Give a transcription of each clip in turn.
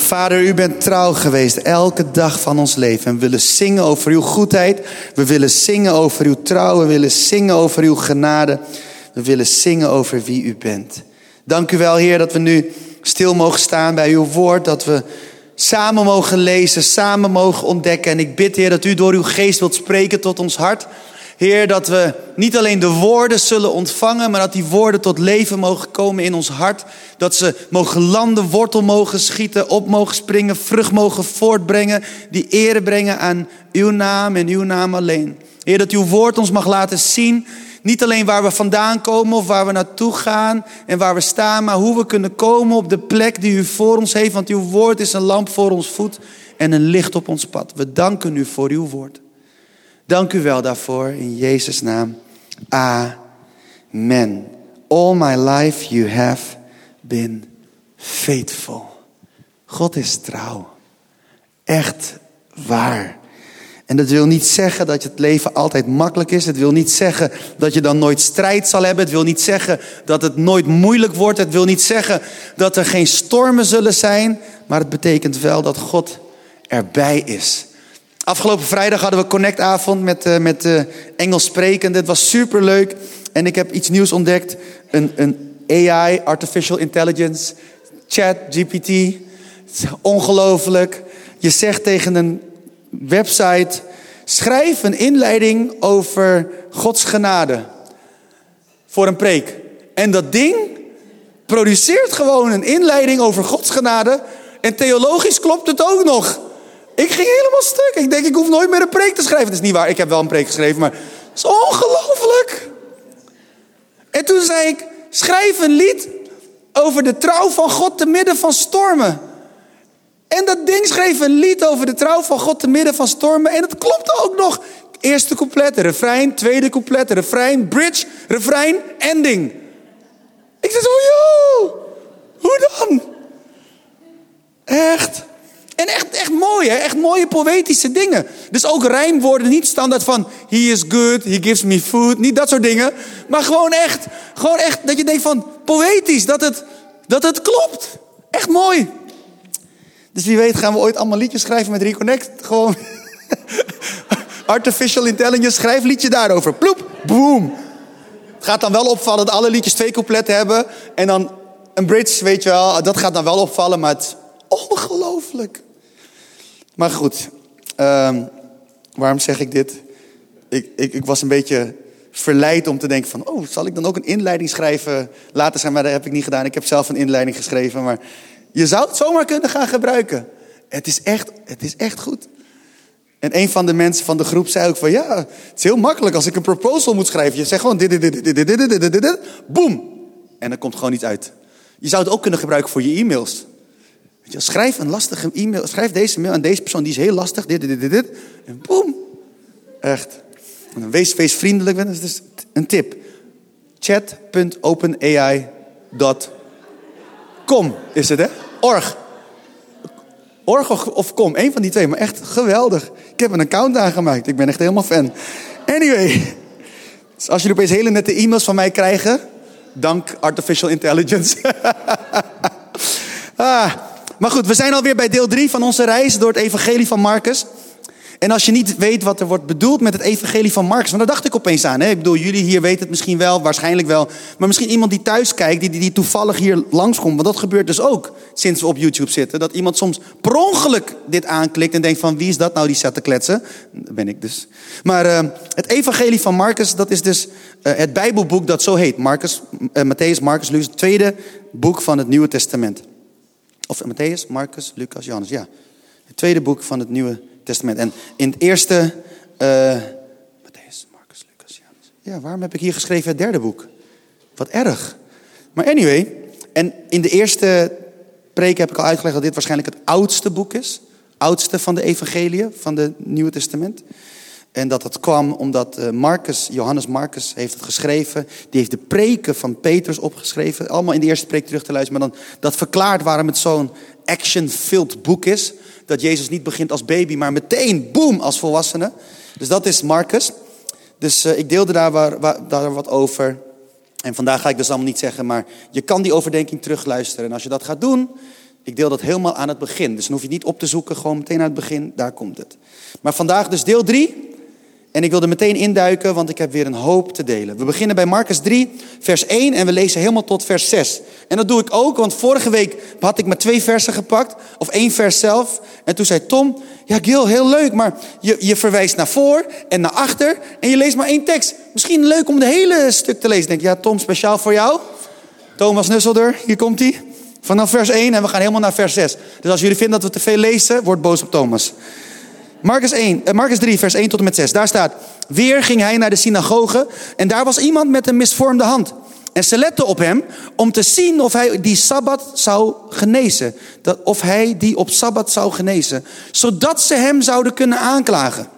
Vader, u bent trouw geweest elke dag van ons leven. En we willen zingen over uw goedheid. We willen zingen over uw trouw. We willen zingen over uw genade. We willen zingen over wie u bent. Dank u wel, Heer, dat we nu stil mogen staan bij uw woord. Dat we samen mogen lezen, samen mogen ontdekken. En ik bid, Heer, dat u door uw geest wilt spreken tot ons hart. Heer, dat we niet alleen de woorden zullen ontvangen, maar dat die woorden tot leven mogen komen in ons hart. Dat ze mogen landen, wortel mogen schieten, op mogen springen, vrucht mogen voortbrengen. Die ere brengen aan uw naam en uw naam alleen. Heer, dat uw woord ons mag laten zien. Niet alleen waar we vandaan komen of waar we naartoe gaan en waar we staan, maar hoe we kunnen komen op de plek die u voor ons heeft. Want uw woord is een lamp voor ons voet en een licht op ons pad. We danken u voor uw woord. Dank u wel daarvoor in Jezus' naam. Amen. All my life you have been faithful. God is trouw. Echt waar. En dat wil niet zeggen dat het leven altijd makkelijk is. Het wil niet zeggen dat je dan nooit strijd zal hebben. Het wil niet zeggen dat het nooit moeilijk wordt. Het wil niet zeggen dat er geen stormen zullen zijn. Maar het betekent wel dat God erbij is. Afgelopen vrijdag hadden we connectavond met, uh, met uh, Engels sprekende. Het was super leuk. En ik heb iets nieuws ontdekt. Een, een AI, Artificial Intelligence, Chat, GPT. Ongelooflijk. Je zegt tegen een website: schrijf een inleiding over Gods genade. Voor een preek. En dat ding produceert gewoon een inleiding over Gods genade. En theologisch klopt het ook nog. Ik ging helemaal stuk. Ik denk, ik hoef nooit meer een preek te schrijven. Dat is niet waar, ik heb wel een preek geschreven, maar het is ongelooflijk. En toen zei ik, schrijf een lied over de trouw van God te midden van stormen. En dat ding schreef een lied over de trouw van God te midden van stormen. En het klopte ook nog. Eerste couplet, refrein, tweede couplet, refrein, bridge, refrein, ending. Ik zei zo, joh, hoe dan? Echt. En echt, echt mooi, hè? echt mooie poëtische dingen. Dus ook rijmwoorden, niet standaard van... He is good, he gives me food, niet dat soort dingen. Maar gewoon echt, gewoon echt dat je denkt van poëtisch, dat het, dat het klopt. Echt mooi. Dus wie weet gaan we ooit allemaal liedjes schrijven met Reconnect. Gewoon artificial intelligence, schrijf liedje daarover. Ploep, boom. Het gaat dan wel opvallen dat alle liedjes twee coupletten hebben. En dan een bridge, weet je wel, dat gaat dan wel opvallen, maar het ongelooflijk. Maar goed, um, waarom zeg ik dit? Ik, ik, ik, was een beetje verleid om te denken van... oh, zal ik dan ook een inleiding schrijven? Later zijn, maar dat heb ik niet gedaan. Ik heb zelf een inleiding geschreven. Maar je zou het zomaar kunnen gaan gebruiken. Het is echt, het is echt goed. En een van de mensen van de groep zei ook van... ja, het is heel makkelijk als ik een proposal moet schrijven. Je zegt gewoon dit, dit, dit, dit, dit, dit, dit, dit, dit, boom. En er komt gewoon iets uit. Je zou het ook kunnen gebruiken voor je e-mails. Je, schrijf een lastige e-mail. Schrijf deze mail aan deze persoon. Die is heel lastig. Dit, dit, dit, dit. En boem. Echt. Wees, wees vriendelijk. Dat is een tip. Chat.openai.com is het, hè? Org. Org of kom. Eén van die twee. Maar echt geweldig. Ik heb een account aangemaakt. Ik ben echt helemaal fan. Anyway. Dus als jullie opeens hele nette e-mails van mij krijgen. Dank artificial intelligence. ah. Maar goed, we zijn alweer bij deel 3 van onze reis door het evangelie van Marcus. En als je niet weet wat er wordt bedoeld met het evangelie van Marcus, want daar dacht ik opeens aan. Hè? Ik bedoel, jullie hier weten het misschien wel, waarschijnlijk wel. Maar misschien iemand die thuis kijkt, die, die, toevallig hier langskomt. Want dat gebeurt dus ook sinds we op YouTube zitten. Dat iemand soms per ongeluk dit aanklikt en denkt van wie is dat nou die zat te kletsen? Dat ben ik dus. Maar uh, het evangelie van Marcus, dat is dus uh, het bijbelboek dat zo heet. Marcus, uh, Matthäus, Marcus, Lucas, het tweede boek van het Nieuwe Testament. Of Matthäus, Marcus, Lucas, Johannes. Ja, het tweede boek van het Nieuwe Testament. En in het eerste... Uh, Matthäus, Marcus, Lucas, Johannes. Ja, waarom heb ik hier geschreven het derde boek? Wat erg. Maar anyway, en in de eerste preek heb ik al uitgelegd dat dit waarschijnlijk het oudste boek is. Oudste van de evangeliën van het Nieuwe Testament. En dat dat kwam omdat eh, Marcus, Johannes Marcus heeft het geschreven. Die heeft de preken van Petrus opgeschreven. Allemaal in de eerste preek terug te luisteren. Maar dan, dat verklaart waarom het zo'n action-filled boek is. Dat Jezus niet begint als baby, maar meteen, boom, als volwassene. Dus dat is Marcus. Dus uh, ik deelde daar, waar, waar, daar wat over. En vandaag ga ik dus allemaal niet zeggen, maar je kan die overdenking terugluisteren. En als je dat gaat doen, Ik deel dat helemaal aan het begin. Dus dan hoef je niet op te zoeken, gewoon meteen aan het begin, daar komt het. Maar vandaag dus deel 3. En ik wil er meteen induiken, want ik heb weer een hoop te delen. We beginnen bij Marcus 3, vers 1 en we lezen helemaal tot vers 6. En dat doe ik ook, want vorige week had ik maar twee versen gepakt, of één vers zelf. En toen zei Tom, ja Gil, heel leuk, maar je, je verwijst naar voor en naar achter en je leest maar één tekst. Misschien leuk om de hele stuk te lezen. Ik denk, ja Tom, speciaal voor jou. Thomas Nusselder, hier komt hij. Vanaf vers 1 en we gaan helemaal naar vers 6. Dus als jullie vinden dat we te veel lezen, word boos op Thomas. Marcus, 1, eh, Marcus 3, vers 1 tot en met 6. Daar staat, weer ging hij naar de synagoge en daar was iemand met een misvormde hand. En ze letten op hem om te zien of hij die Sabbat zou genezen. Dat, of hij die op Sabbat zou genezen. Zodat ze hem zouden kunnen aanklagen.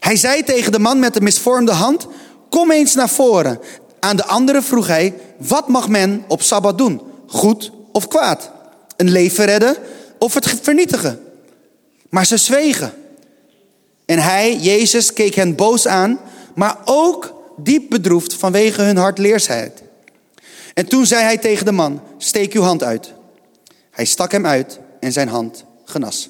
Hij zei tegen de man met de misvormde hand, kom eens naar voren. Aan de andere vroeg hij, wat mag men op Sabbat doen? Goed of kwaad? Een leven redden of het vernietigen? Maar ze zwegen. En hij, Jezus, keek hen boos aan, maar ook diep bedroefd vanwege hun hardleersheid. En toen zei hij tegen de man, steek uw hand uit. Hij stak hem uit en zijn hand genas.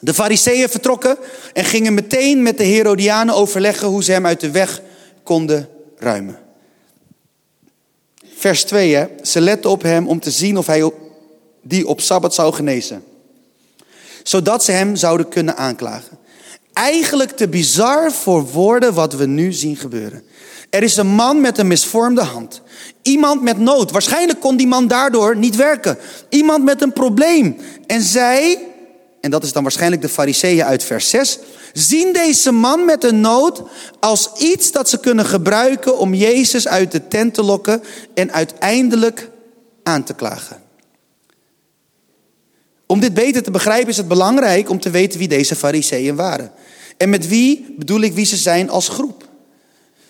De fariseeën vertrokken en gingen meteen met de Herodianen overleggen hoe ze hem uit de weg konden ruimen. Vers 2, hè? ze letten op hem om te zien of hij die op Sabbat zou genezen. Zodat ze hem zouden kunnen aanklagen. Eigenlijk te bizar voor woorden wat we nu zien gebeuren. Er is een man met een misvormde hand. Iemand met nood. Waarschijnlijk kon die man daardoor niet werken. Iemand met een probleem. En zij, en dat is dan waarschijnlijk de fariseeën uit vers 6, zien deze man met een nood als iets dat ze kunnen gebruiken om Jezus uit de tent te lokken en uiteindelijk aan te klagen. Om dit beter te begrijpen is het belangrijk om te weten wie deze fariseeën waren. En met wie bedoel ik wie ze zijn als groep.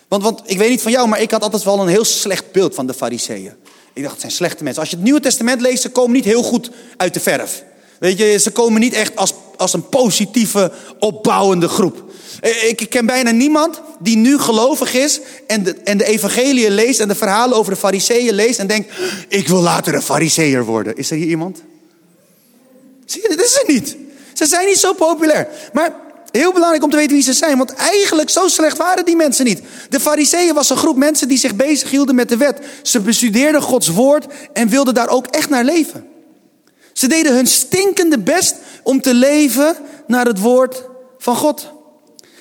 Want, want ik weet niet van jou, maar ik had altijd wel een heel slecht beeld van de fariseeën. Ik dacht, het zijn slechte mensen. Als je het Nieuwe Testament leest, ze komen niet heel goed uit de verf. Weet je, ze komen niet echt als, als een positieve, opbouwende groep. Eh, ik ken bijna niemand die nu gelovig is en de, en de evangelie leest en de verhalen over de fariseeën leest en denkt, ik wil later een fariseer worden. Is er hier iemand? Zie je, dat is er niet. Ze zijn niet zo populair. Maar heel belangrijk om te weten wie ze zijn. Want eigenlijk zo slecht waren die mensen niet. De fariseeën was een groep mensen die zich bezighielden met de wet. Ze bestudeerden Gods woord en wilden daar ook echt naar leven. Ze deden hun stinkende best om te leven naar het woord van God.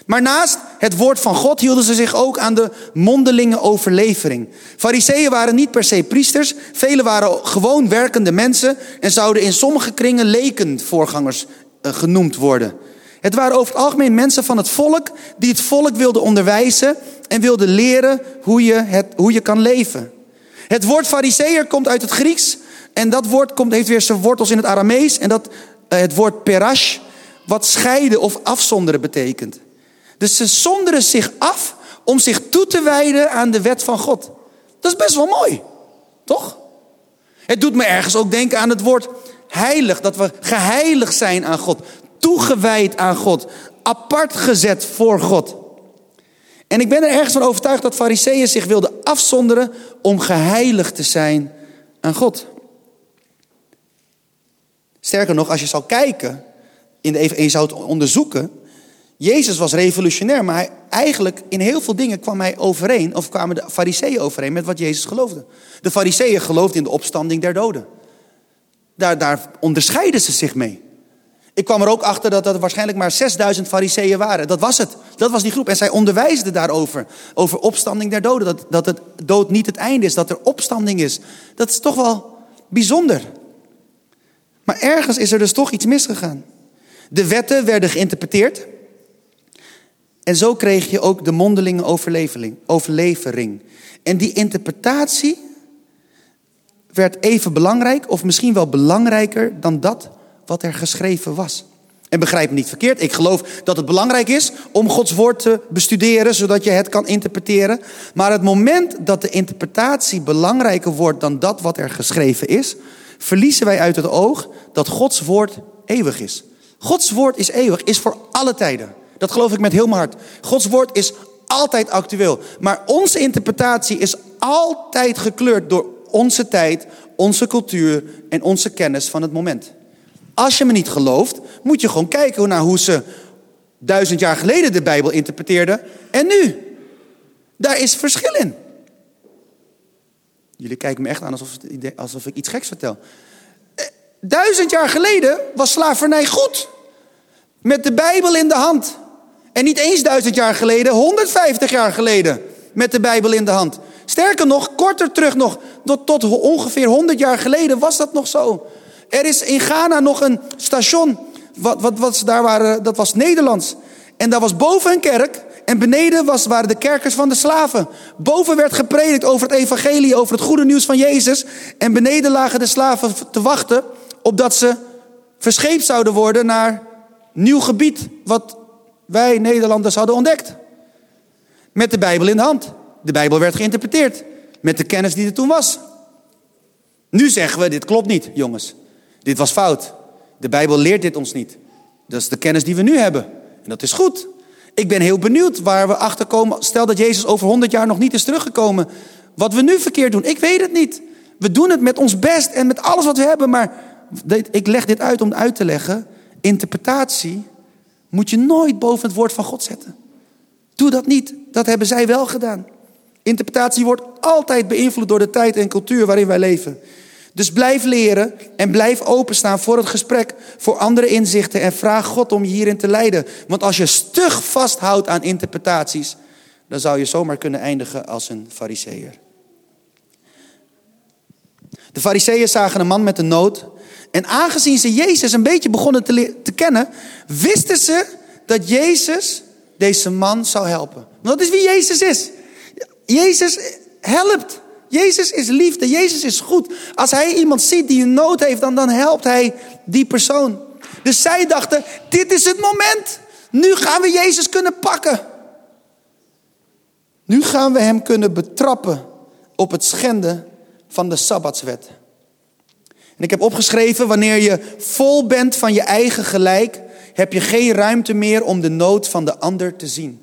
Maar naast het woord van God hielden ze zich ook aan de mondelinge overlevering. Fariseeën waren niet per se priesters, velen waren gewoon werkende mensen en zouden in sommige kringen lekenvoorgangers uh, genoemd worden. Het waren over het algemeen mensen van het volk die het volk wilden onderwijzen en wilden leren hoe je, het, hoe je kan leven. Het woord fariseer komt uit het Grieks en dat woord komt, heeft weer zijn wortels in het Aramees en dat, uh, het woord perash, wat scheiden of afzonderen betekent. Dus ze zonderen zich af om zich toe te wijden aan de wet van God. Dat is best wel mooi, toch? Het doet me ergens ook denken aan het woord heilig, dat we geheiligd zijn aan God, toegewijd aan God, apart gezet voor God. En ik ben er ergens van overtuigd dat fariseeën zich wilden afzonderen om geheiligd te zijn aan God. Sterker nog, als je zou kijken in de, en je zou het onderzoeken, Jezus was revolutionair, maar hij, eigenlijk in heel veel dingen kwam hij overeen, of kwamen de fariseeën overeen met wat Jezus geloofde. De fariseeën geloofden in de opstanding der doden. Daar, daar onderscheiden ze zich mee. Ik kwam er ook achter dat er waarschijnlijk maar 6000 fariseeën waren. Dat was het. Dat was die groep. En zij onderwijsden daarover. Over opstanding der doden. Dat, dat het dood niet het einde is. Dat er opstanding is. Dat is toch wel bijzonder. Maar ergens is er dus toch iets misgegaan. De wetten werden geïnterpreteerd. En zo kreeg je ook de mondelinge overlevering. En die interpretatie werd even belangrijk, of misschien wel belangrijker dan dat wat er geschreven was. En begrijp me niet verkeerd, ik geloof dat het belangrijk is om Gods woord te bestuderen, zodat je het kan interpreteren. Maar het moment dat de interpretatie belangrijker wordt dan dat wat er geschreven is, verliezen wij uit het oog dat Gods woord eeuwig is. Gods woord is eeuwig, is voor alle tijden. Dat geloof ik met heel mijn hart. Gods woord is altijd actueel. Maar onze interpretatie is altijd gekleurd door onze tijd, onze cultuur en onze kennis van het moment. Als je me niet gelooft, moet je gewoon kijken naar hoe ze duizend jaar geleden de Bijbel interpreteerden en nu. Daar is verschil in. Jullie kijken me echt aan alsof, alsof ik iets geks vertel. Eh, duizend jaar geleden was slavernij goed. Met de Bijbel in de hand. En niet eens duizend jaar geleden, 150 jaar geleden. Met de Bijbel in de hand. Sterker nog, korter terug nog, tot, ongeveer 100 jaar geleden was dat nog zo. Er is in Ghana nog een station, wat, wat, wat daar waren, dat was Nederlands. En daar was boven een kerk en beneden was, waren de kerkers van de slaven. Boven werd gepredikt over het evangelie, over het goede nieuws van Jezus. En beneden lagen de slaven te wachten opdat ze verscheept zouden worden naar nieuw gebied wat wij Nederlanders hadden ontdekt. Met de Bijbel in de hand. De Bijbel werd geïnterpreteerd met de kennis die er toen was. Nu zeggen we, dit klopt niet, jongens. Dit was fout. De Bijbel leert dit ons niet. Dat is de kennis die we nu hebben. En dat is goed. Ik ben heel benieuwd waar we achter komen. Stel dat Jezus over 100 jaar nog niet is teruggekomen. Wat we nu verkeerd doen, ik weet het niet. We doen het met ons best en met alles wat we hebben. Maar ik leg dit uit om uit te leggen. Interpretatie moet je nooit boven het woord van God zetten. Doe dat niet. Dat hebben zij wel gedaan. Interpretatie wordt altijd beïnvloed door de tijd en cultuur waarin wij leven. Dus blijf leren en blijf openstaan voor het gesprek, voor andere inzichten en vraag God om je hierin te leiden. Want als je stug vasthoudt aan interpretaties, dan zou je zomaar kunnen eindigen als een fariseer. De fariseeën zagen een man met een nood. En aangezien ze Jezus een beetje begonnen te, te kennen, wisten ze dat Jezus deze man zou helpen. Want dat is wie Jezus is. Jezus helpt. Jezus is liefde. Jezus is goed. Als hij iemand ziet die een nood heeft, dan, dan helpt hij die persoon. Dus zij dachten, dit is het moment. Nu gaan we Jezus kunnen pakken. Nu gaan we hem kunnen betrappen op het schenden van de Sabbatswet. En ik heb opgeschreven, wanneer je vol bent van je eigen gelijk, heb je geen ruimte meer om de nood van de ander te zien.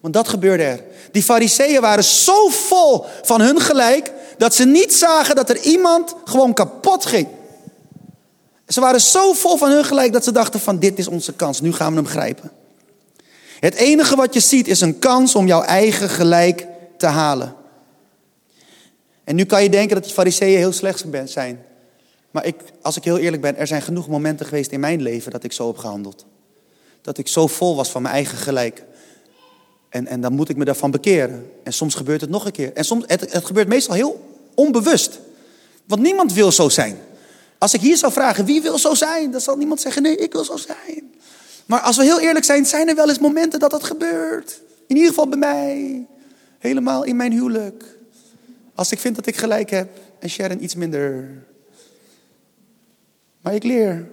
Want dat gebeurde er. Die fariseeën waren zo vol van hun gelijk dat ze niet zagen dat er iemand gewoon kapot ging. Ze waren zo vol van hun gelijk dat ze dachten van dit is onze kans, nu gaan we hem grijpen. Het enige wat je ziet is een kans om jouw eigen gelijk te halen. En nu kan je denken dat die fariseeën heel slecht zijn. Maar ik, als ik heel eerlijk ben, er zijn genoeg momenten geweest in mijn leven dat ik zo heb gehandeld. Dat ik zo vol was van mijn eigen gelijk. En, en dan moet ik me daarvan bekeren. En soms gebeurt het nog een keer. En soms, het, het gebeurt meestal heel onbewust. Want niemand wil zo zijn. Als ik hier zou vragen, wie wil zo zijn? Dan zal niemand zeggen, nee, ik wil zo zijn. Maar als we heel eerlijk zijn, zijn er wel eens momenten dat dat gebeurt. In ieder geval bij mij. Helemaal in mijn huwelijk. Als ik vind dat ik gelijk heb en Sharon iets minder. Maar ik leer.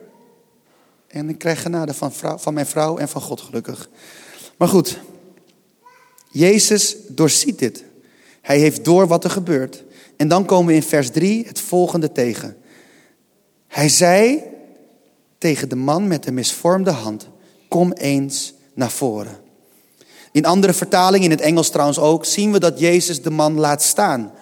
En ik krijg genade van, van mijn vrouw en van God gelukkig. Maar goed, Jezus doorziet dit. Hij heeft door wat er gebeurt. En dan komen we in vers 3 het volgende tegen. Hij zei tegen de man met de misvormde hand: Kom eens naar voren. In andere vertalingen, in het Engels trouwens ook, zien we dat Jezus de man laat staan.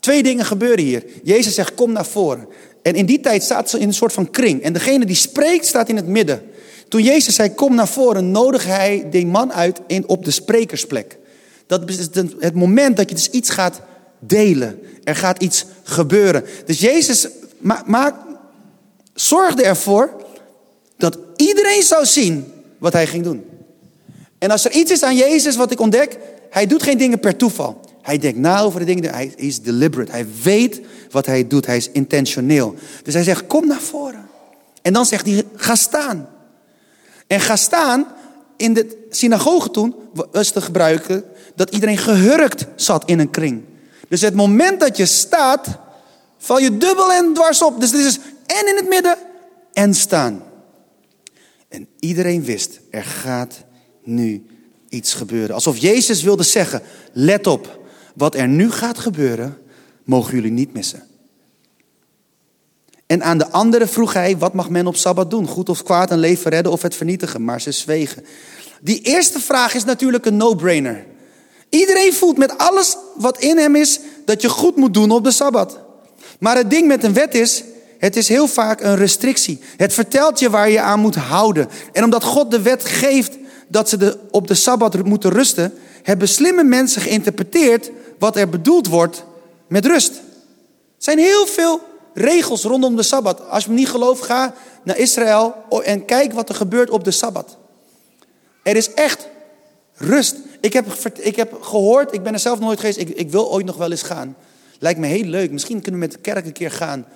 Twee dingen gebeuren hier. Jezus zegt: Kom naar voren. En in die tijd staat ze in een soort van kring. En degene die spreekt staat in het midden. Toen Jezus zei: Kom naar voren, nodig hij die man uit in, op de sprekersplek. Dat is het moment dat je dus iets gaat delen. Er gaat iets gebeuren. Dus Jezus maak, zorgde ervoor dat iedereen zou zien wat hij ging doen. En als er iets is aan Jezus wat ik ontdek, hij doet geen dingen per toeval. Hij denkt na over de dingen, hij is deliberate. Hij weet wat hij doet, hij is intentioneel. Dus hij zegt, kom naar voren. En dan zegt hij, ga staan. En ga staan, in de synagoge toen was te gebruiken dat iedereen gehurkt zat in een kring. Dus het moment dat je staat, val je dubbel en dwars op. Dus dit is en in het midden en staan. En iedereen wist, er gaat nu iets gebeuren. Alsof Jezus wilde zeggen, let op, wat er nu gaat gebeuren, mogen jullie niet missen. En aan de anderen vroeg hij, wat mag men op Sabbat doen? Goed of kwaad, een leven redden of het vernietigen? Maar ze zwegen. Die eerste vraag is natuurlijk een no-brainer. Iedereen voelt met alles wat in hem is dat je goed moet doen op de Sabbat. Maar het ding met een wet is, het is heel vaak een restrictie. Het vertelt je waar je aan moet houden. En omdat God de wet geeft dat ze de, op de Sabbat moeten rusten, hebben slimme mensen geïnterpreteerd wat er bedoeld wordt met rust. Er zijn heel veel regels rondom de Sabbat. Als je me niet gelooft, ga naar Israël en kijk wat er gebeurt op de Sabbat. Er is echt rust. Ik heb, ik heb gehoord, ik ben er zelf nooit geweest, ik, ik wil ooit nog wel eens gaan. Lijkt me heel leuk. Misschien kunnen we met de kerk een keer gaan.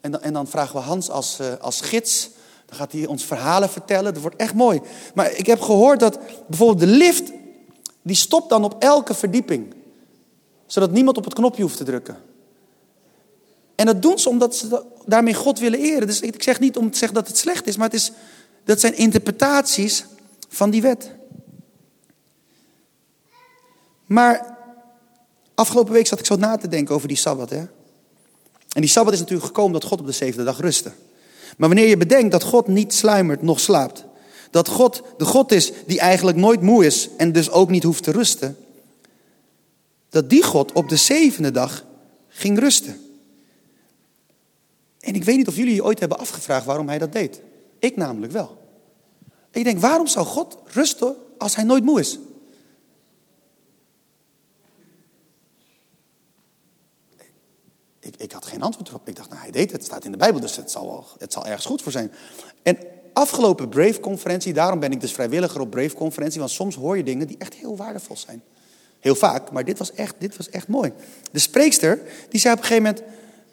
En dan, en dan vragen we Hans als, uh, als gids. Dan gaat hij ons verhalen vertellen. Dat wordt echt mooi. Maar ik heb gehoord dat bijvoorbeeld de lift, die stopt dan op elke verdieping. Zodat niemand op het knopje hoeft te drukken. En dat doen ze omdat ze daarmee God willen eren. Dus ik zeg niet om te zeggen dat het slecht is, maar het is, dat zijn interpretaties van die wet. Maar afgelopen week zat ik zo na te denken over die Sabbat. Hè? En die Sabbat is natuurlijk gekomen dat God op de zevende dag rustte. Maar wanneer je bedenkt dat God niet sluimert, nog slaapt. Dat God de God is die eigenlijk nooit moe is en dus ook niet hoeft te rusten. Dat die God op de zevende dag ging rusten. En ik weet niet of jullie je ooit hebben afgevraagd waarom hij dat deed. Ik namelijk wel. Ik denk, waarom zou God rusten als hij nooit moe is? Ik, ik had geen antwoord erop. Ik dacht, nou, hij deed het. Het staat in de Bijbel, dus het zal, het zal ergens goed voor zijn. En afgelopen Brave-conferentie, daarom ben ik dus vrijwilliger op Brave-conferentie, want soms hoor je dingen die echt heel waardevol zijn. Heel vaak, maar dit was echt, dit was echt mooi. De spreekster, die zei op een gegeven moment,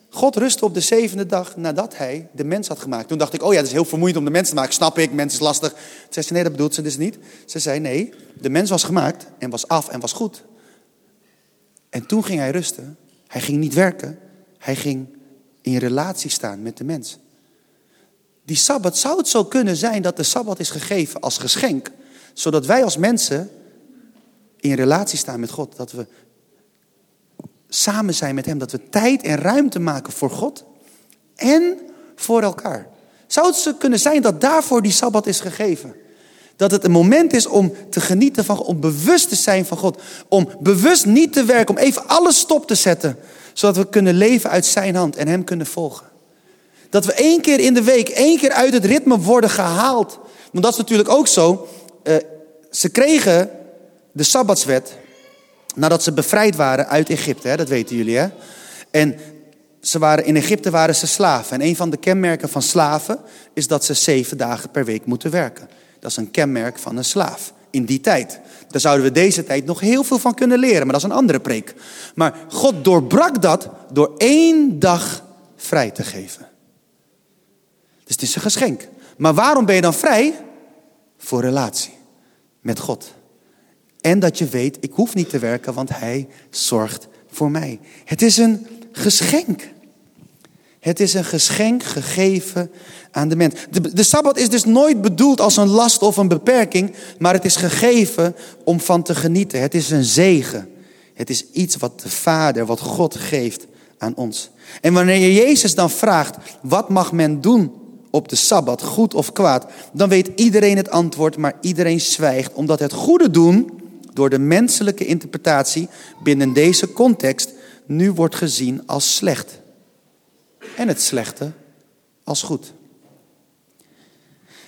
God rustte op de zevende dag nadat hij de mens had gemaakt. Toen dacht ik, oh ja, het is heel vermoeiend om de mens te maken. Snap ik, mens is lastig. Ze zei nee, dat bedoelt ze dus niet. Ze zei, nee, de mens was gemaakt en was af en was goed. En toen ging hij rusten. Hij ging niet werken. Hij ging in relatie staan met de mens. Die Sabbat, zou het zo kunnen zijn dat de Sabbat is gegeven als geschenk. Zodat wij als mensen in relatie staan met God. Dat we samen zijn met Hem. Dat we tijd en ruimte maken voor God en voor elkaar. Zou het zo kunnen zijn dat daarvoor die Sabbat is gegeven? Dat het een moment is om te genieten van om bewust te zijn van God. Om bewust niet te werken, om even alles stop te zetten. Zodat we kunnen leven uit zijn hand en hem kunnen volgen. Dat we één keer in de week, één keer uit het ritme worden gehaald. Want dat is natuurlijk ook zo. Uh, ze kregen de Sabbatswet nadat ze bevrijd waren uit Egypte. Hè? Dat weten jullie hè. En ze waren, in Egypte waren ze slaven. En een van de kenmerken van slaven is dat ze zeven dagen per week moeten werken. Dat is een kenmerk van een slaaf in die tijd. Daar zouden we deze tijd nog heel veel van kunnen leren, maar dat is een andere preek. Maar God doorbrak dat door één dag vrij te geven. Dus het is een geschenk. Maar waarom ben je dan vrij? Voor relatie met God. En dat je weet, ik hoef niet te werken, want Hij zorgt voor mij. Het is een geschenk. Het is een geschenk gegeven aan de mens. De, de Sabbat is dus nooit bedoeld als een last of een beperking, maar het is gegeven om van te genieten. Het is een zegen. Het is iets wat de Vader, wat God geeft aan ons. En wanneer je Jezus dan vraagt, wat mag men doen op de Sabbat, goed of kwaad, dan weet iedereen het antwoord, maar iedereen zwijgt, omdat het goede doen door de menselijke interpretatie binnen deze context nu wordt gezien als slecht. En het slechte als goed.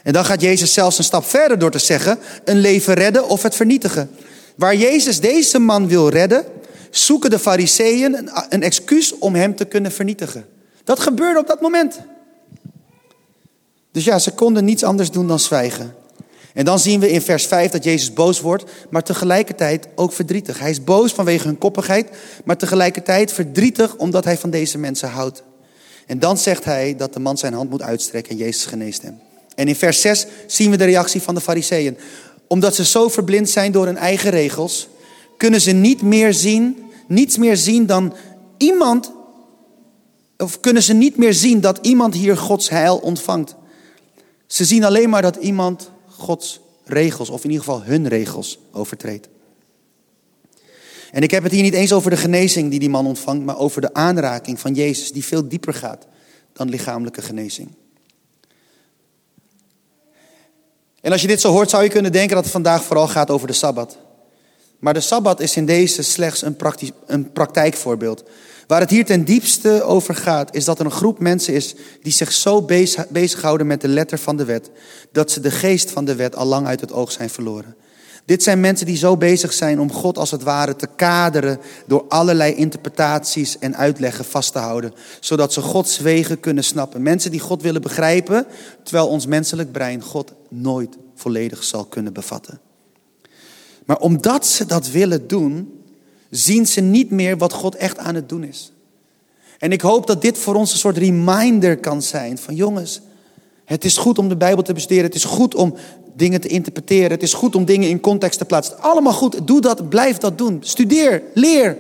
En dan gaat Jezus zelfs een stap verder door te zeggen: een leven redden of het vernietigen. Waar Jezus deze man wil redden, zoeken de Fariseeën een excuus om hem te kunnen vernietigen. Dat gebeurde op dat moment. Dus ja, ze konden niets anders doen dan zwijgen. En dan zien we in vers 5 dat Jezus boos wordt, maar tegelijkertijd ook verdrietig. Hij is boos vanwege hun koppigheid, maar tegelijkertijd verdrietig omdat hij van deze mensen houdt. En dan zegt hij dat de man zijn hand moet uitstrekken en Jezus geneest hem. En in vers 6 zien we de reactie van de fariseeën. Omdat ze zo verblind zijn door hun eigen regels, kunnen ze niet meer zien, niets meer zien dan iemand, of kunnen ze niet meer zien dat iemand hier Gods heil ontvangt. Ze zien alleen maar dat iemand Gods regels, of in ieder geval hun regels, overtreedt. En ik heb het hier niet eens over de genezing die die man ontvangt, maar over de aanraking van Jezus, die veel dieper gaat dan lichamelijke genezing. En als je dit zo hoort, zou je kunnen denken dat het vandaag vooral gaat over de Sabbat. Maar de Sabbat is in deze slechts een, een praktijkvoorbeeld. Waar het hier ten diepste over gaat, is dat er een groep mensen is die zich zo bezig, bezighouden met de letter van de wet, dat ze de geest van de wet al lang uit het oog zijn verloren. Dit zijn mensen die zo bezig zijn om God als het ware te kaderen door allerlei interpretaties en uitleggen vast te houden, zodat ze Gods wegen kunnen snappen. Mensen die God willen begrijpen, terwijl ons menselijk brein God nooit volledig zal kunnen bevatten. Maar omdat ze dat willen doen, zien ze niet meer wat God echt aan het doen is. En ik hoop dat dit voor ons een soort reminder kan zijn van jongens, het is goed om de Bijbel te bestuderen, het is goed om dingen te interpreteren, het is goed om dingen in context te plaatsen. Allemaal goed, doe dat, blijf dat doen. Studeer, leer,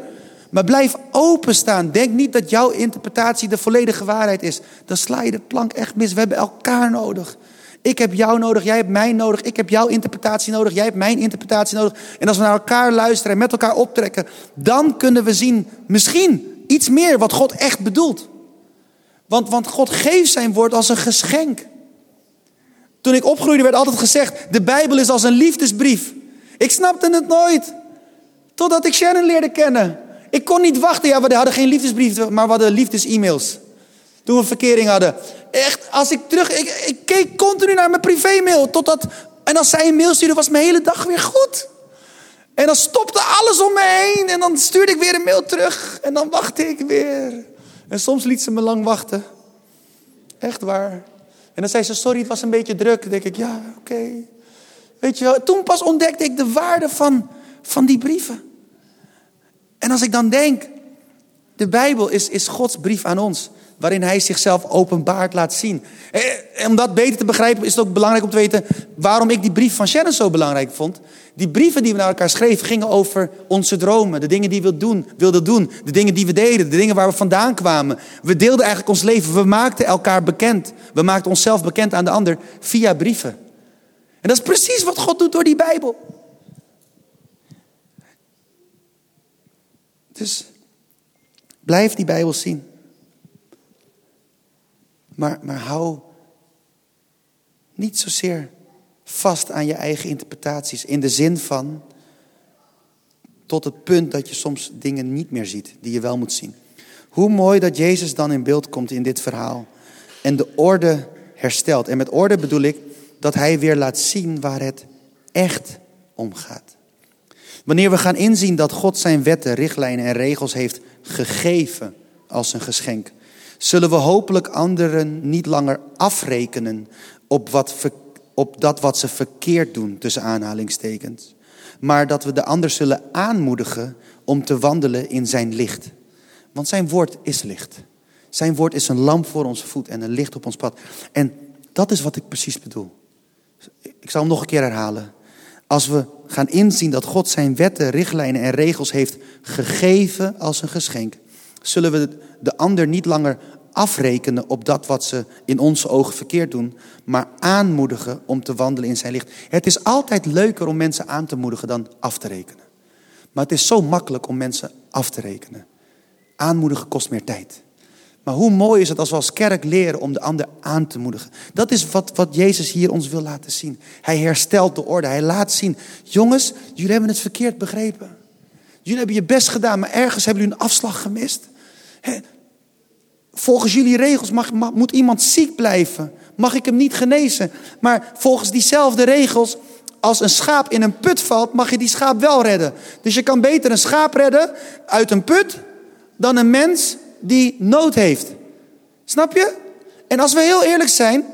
maar blijf openstaan. Denk niet dat jouw interpretatie de volledige waarheid is. Dan sla je de plank echt mis. We hebben elkaar nodig. Ik heb jou nodig, jij hebt mij nodig. Ik heb jouw interpretatie nodig, jij hebt mijn interpretatie nodig. En als we naar elkaar luisteren en met elkaar optrekken, dan kunnen we zien misschien iets meer wat God echt bedoelt. Want, want God geeft zijn woord als een geschenk. Toen ik opgroeide werd altijd gezegd, de Bijbel is als een liefdesbrief. Ik snapte het nooit. Totdat ik Shannon leerde kennen. Ik kon niet wachten. Ja, we hadden geen liefdesbrief, maar we hadden liefdes-e-mails. Toen we verkering hadden. Echt, als ik terug... Ik, ik keek continu naar mijn privémail. Totdat... En als zij een mail stuurde, was mijn hele dag weer goed. En dan stopte alles om me heen. En dan stuurde ik weer een mail terug. En dan wachtte ik weer. En soms liet ze me lang wachten. Echt waar. En dan zei ze, sorry, het was een beetje druk. Dan denk ik, ja, oké. Weet je, toen pas ontdekte ik de waarde van, van die brieven. En als ik dan denk, de Bijbel is, is Gods brief aan ons waarin hij zichzelf openbaard laat zien. Eh, om dat beter te begrijpen is het ook belangrijk om te weten waarom ik die brief van Shannon zo belangrijk vond. Die brieven die we naar elkaar schreven gingen over onze dromen, de dingen die we doen, wilden doen, de dingen die we deden, de dingen waar we vandaan kwamen. We deelden eigenlijk ons leven, we maakten elkaar bekend. We maakten onszelf bekend aan de ander via brieven. En dat is precies wat God doet door die Bijbel. Dus blijf die Bijbel zien. Maar, hou niet zozeer vast aan je eigen interpretaties. In de zin van tot het punt dat je soms dingen niet meer ziet die je wel moet zien. Hoe mooi dat Jezus dan in beeld komt in dit verhaal en de orde herstelt. En met orde bedoel ik dat hij weer laat zien waar het echt om gaat. Wanneer we gaan inzien dat God zijn wetten, richtlijnen en regels heeft gegeven als een geschenk, zullen we hopelijk anderen niet langer afrekenen op, wat, op dat wat ze verkeerd doen, tussen aanhalingstekens. Maar dat we de ander zullen aanmoedigen om te wandelen in zijn licht. Want zijn woord is licht. Zijn woord is een lamp voor onze voet en een licht op ons pad. En dat is wat ik precies bedoel. Ik zal hem nog een keer herhalen. Als we gaan inzien dat God zijn wetten, richtlijnen en regels heeft gegeven als een geschenk, zullen we de ander niet langer afrekenen op dat wat ze in onze ogen verkeerd doen, maar aanmoedigen om te wandelen in zijn licht. Het is altijd leuker om mensen aan te moedigen dan af te rekenen. Maar het is zo makkelijk om mensen af te rekenen. Aanmoedigen kost meer tijd. Maar hoe mooi is het als we als kerk leren om de ander aan te moedigen. Dat is wat, wat Jezus hier ons wil laten zien. Hij herstelt de orde. Hij laat zien, jongens, jullie hebben het verkeerd begrepen. Jullie hebben je best gedaan, maar ergens hebben jullie een afslag gemist. Volgens jullie regels mag, moet iemand ziek blijven. Mag ik hem niet genezen. Maar volgens diezelfde regels, als een schaap in een put valt, mag je die schaap wel redden. Dus je kan beter een schaap redden uit een put dan een mens die nood heeft. Snap je? En als we heel eerlijk zijn,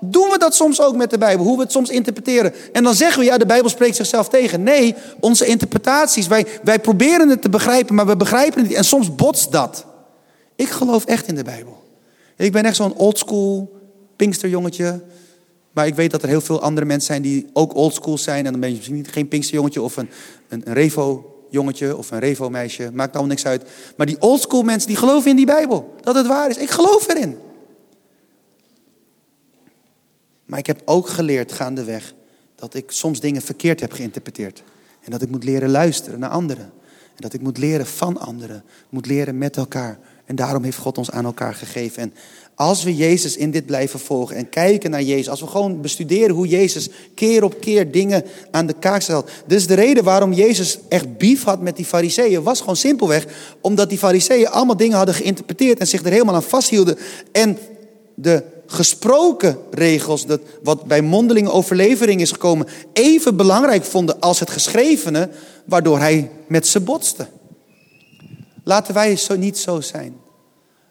doen we dat soms ook met de Bijbel. Hoe we het soms interpreteren. En dan zeggen we, ja, de Bijbel spreekt zichzelf tegen. Nee, onze interpretaties, wij, wij proberen het te begrijpen, maar we begrijpen het niet. En soms botst dat. Ik geloof echt in de Bijbel. Ik ben echt zo'n oldschool Pinksterjongetje. Maar ik weet dat er heel veel andere mensen zijn die ook oldschool zijn. En dan ben je misschien geen Pinksterjongetje of een, een, een Revo-jongetje of een Revo-meisje. Maakt allemaal niks uit. Maar die oldschool mensen die geloven in die Bijbel. Dat het waar is. Ik geloof erin. Maar ik heb ook geleerd gaandeweg dat ik soms dingen verkeerd heb geïnterpreteerd. En dat ik moet leren luisteren naar anderen. En dat ik moet leren van anderen. Moet leren met elkaar En daarom heeft God ons aan elkaar gegeven. En als we Jezus in dit blijven volgen en kijken naar Jezus, als we gewoon bestuderen hoe Jezus keer op keer dingen aan de kaak stelt. Dus de reden waarom Jezus echt bief had met die fariseeën was gewoon simpelweg omdat die fariseeën allemaal dingen hadden geïnterpreteerd en zich er helemaal aan vasthielden. En de gesproken regels, dat wat bij mondelinge overlevering is gekomen, even belangrijk vonden als het geschrevene, waardoor hij met ze botste. Laten wij zo niet zo zijn.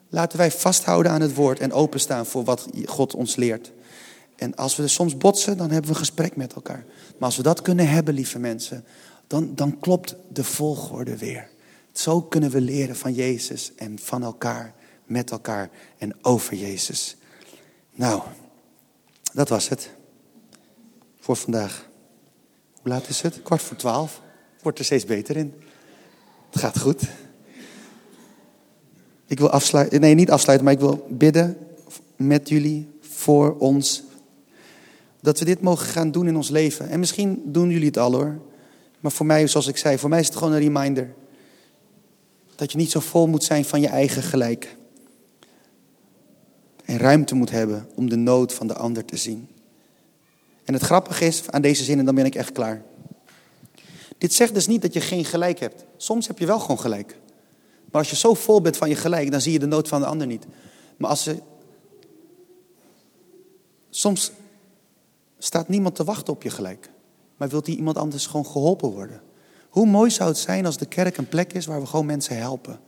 Laten wij vasthouden aan het woord en openstaan voor wat God ons leert. En als we soms botsen, dan hebben we een gesprek met elkaar. Maar als we dat kunnen hebben, lieve mensen, dan, dan klopt de volgorde weer. Zo kunnen we leren van Jezus en van elkaar, met elkaar en over Jezus. Nou, dat was het voor vandaag. Hoe laat is het? Kwart voor twaalf. Wordt er steeds beter in. Het gaat goed. Ik wil afsluiten, nee niet afsluiten, maar ik wil bidden met jullie, voor ons. Dat we dit mogen gaan doen in ons leven. En misschien doen jullie het al hoor. Maar voor mij, zoals ik zei, voor mij is het gewoon een reminder. Dat je niet zo vol moet zijn van je eigen gelijk. En ruimte moet hebben om de nood van de ander te zien. En het grappige is aan deze zinnen, dan ben ik echt klaar. Dit zegt dus niet dat je geen gelijk hebt. Soms heb je wel gewoon gelijk. Maar als je zo vol bent van je gelijk, dan zie je de nood van de ander niet. Maar als ze. Soms staat niemand te wachten op je gelijk. Maar wilt die iemand anders gewoon geholpen worden? Hoe mooi zou het zijn als de kerk een plek is waar we gewoon mensen helpen?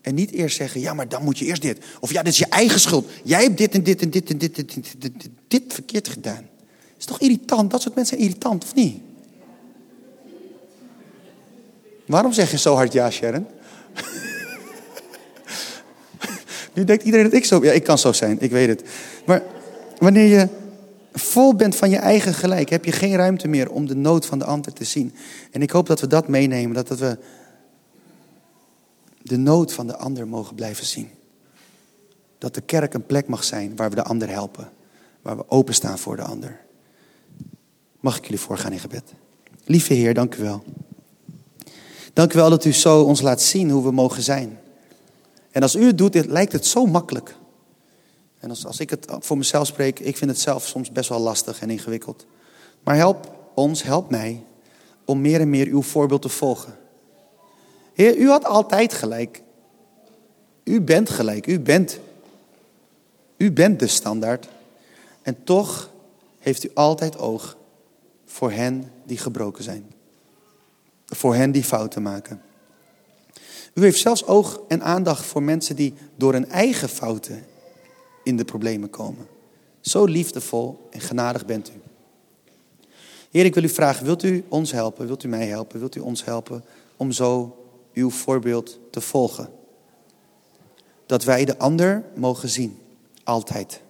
En niet eerst zeggen, ja, maar dan moet je eerst dit. Of ja, dit is je eigen schuld. Jij hebt dit en dit en dit en dit en dit, dit, dit, dit verkeerd gedaan. Is toch irritant? Dat soort mensen zijn irritant, of niet? Waarom zeg je zo hard ja, Sharon? Nu denkt iedereen dat ik zo... Ja, ik kan zo zijn, ik weet het. Maar wanneer je vol bent van je eigen gelijk... heb je geen ruimte meer om de nood van de ander te zien. En ik hoop dat we dat meenemen. Dat, dat we de nood van de ander mogen blijven zien. Dat de kerk een plek mag zijn waar we de ander helpen. Waar we openstaan voor de ander. Mag ik jullie voorgaan in gebed? Lieve Heer, dank u wel. Dank u wel dat u zo ons laat zien hoe we mogen zijn. En als u het doet, lijkt het zo makkelijk. En als, als ik het voor mezelf spreek, ik vind het zelf soms best wel lastig en ingewikkeld. Maar help ons, help mij om meer en meer uw voorbeeld te volgen. Heer, u had altijd gelijk. U bent gelijk, u bent, u bent de standaard. En toch heeft u altijd oog voor hen die gebroken zijn. Voor hen die fouten maken. U heeft zelfs oog en aandacht voor mensen die door hun eigen fouten in de problemen komen. Zo liefdevol en genadig bent u. Heer, ik wil u vragen, wilt u ons helpen? Wilt u mij helpen? Wilt u ons helpen om zo uw voorbeeld te volgen? Dat wij de ander mogen zien, altijd.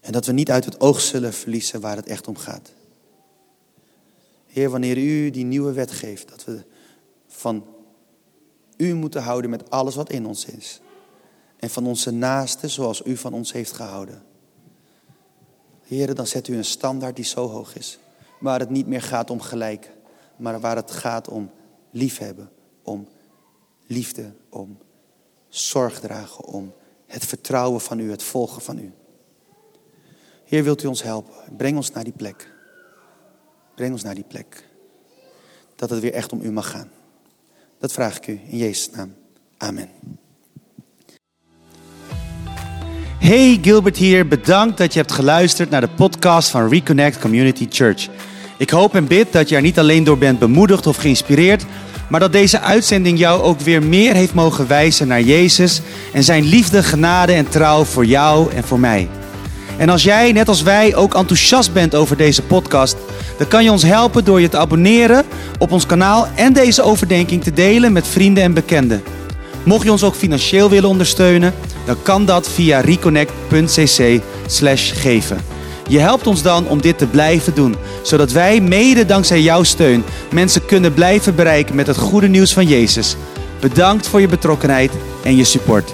En dat we niet uit het oog zullen verliezen waar het echt om gaat. Heer, wanneer u die nieuwe wet geeft, dat we van u moeten houden met alles wat in ons is. En van onze naasten zoals u van ons heeft gehouden. Heer, dan zet u een standaard die zo hoog is. Waar het niet meer gaat om gelijk, maar waar het gaat om liefhebben, om liefde, om zorg dragen, om het vertrouwen van u, het volgen van u. Heer, wilt u ons helpen? Breng ons naar die plek. Breng ons naar die plek. Dat het weer echt om u mag gaan. Dat vraag ik u in Jezus' naam. Amen. Hey Gilbert hier, bedankt dat je hebt geluisterd naar de podcast van Reconnect Community Church. Ik hoop en bid dat je er niet alleen door bent bemoedigd of geïnspireerd, maar dat deze uitzending jou ook weer meer heeft mogen wijzen naar Jezus en zijn liefde, genade en trouw voor jou en voor mij. En als jij, net als wij, ook enthousiast bent over deze podcast, dan kan je ons helpen door je te abonneren op ons kanaal en deze overdenking te delen met vrienden en bekenden. Mocht je ons ook financieel willen ondersteunen, dan kan dat via reconnect.cc/geven. Je helpt ons dan om dit te blijven doen, zodat wij mede dankzij jouw steun mensen kunnen blijven bereiken met het goede nieuws van Jezus. Bedankt voor je betrokkenheid en je support.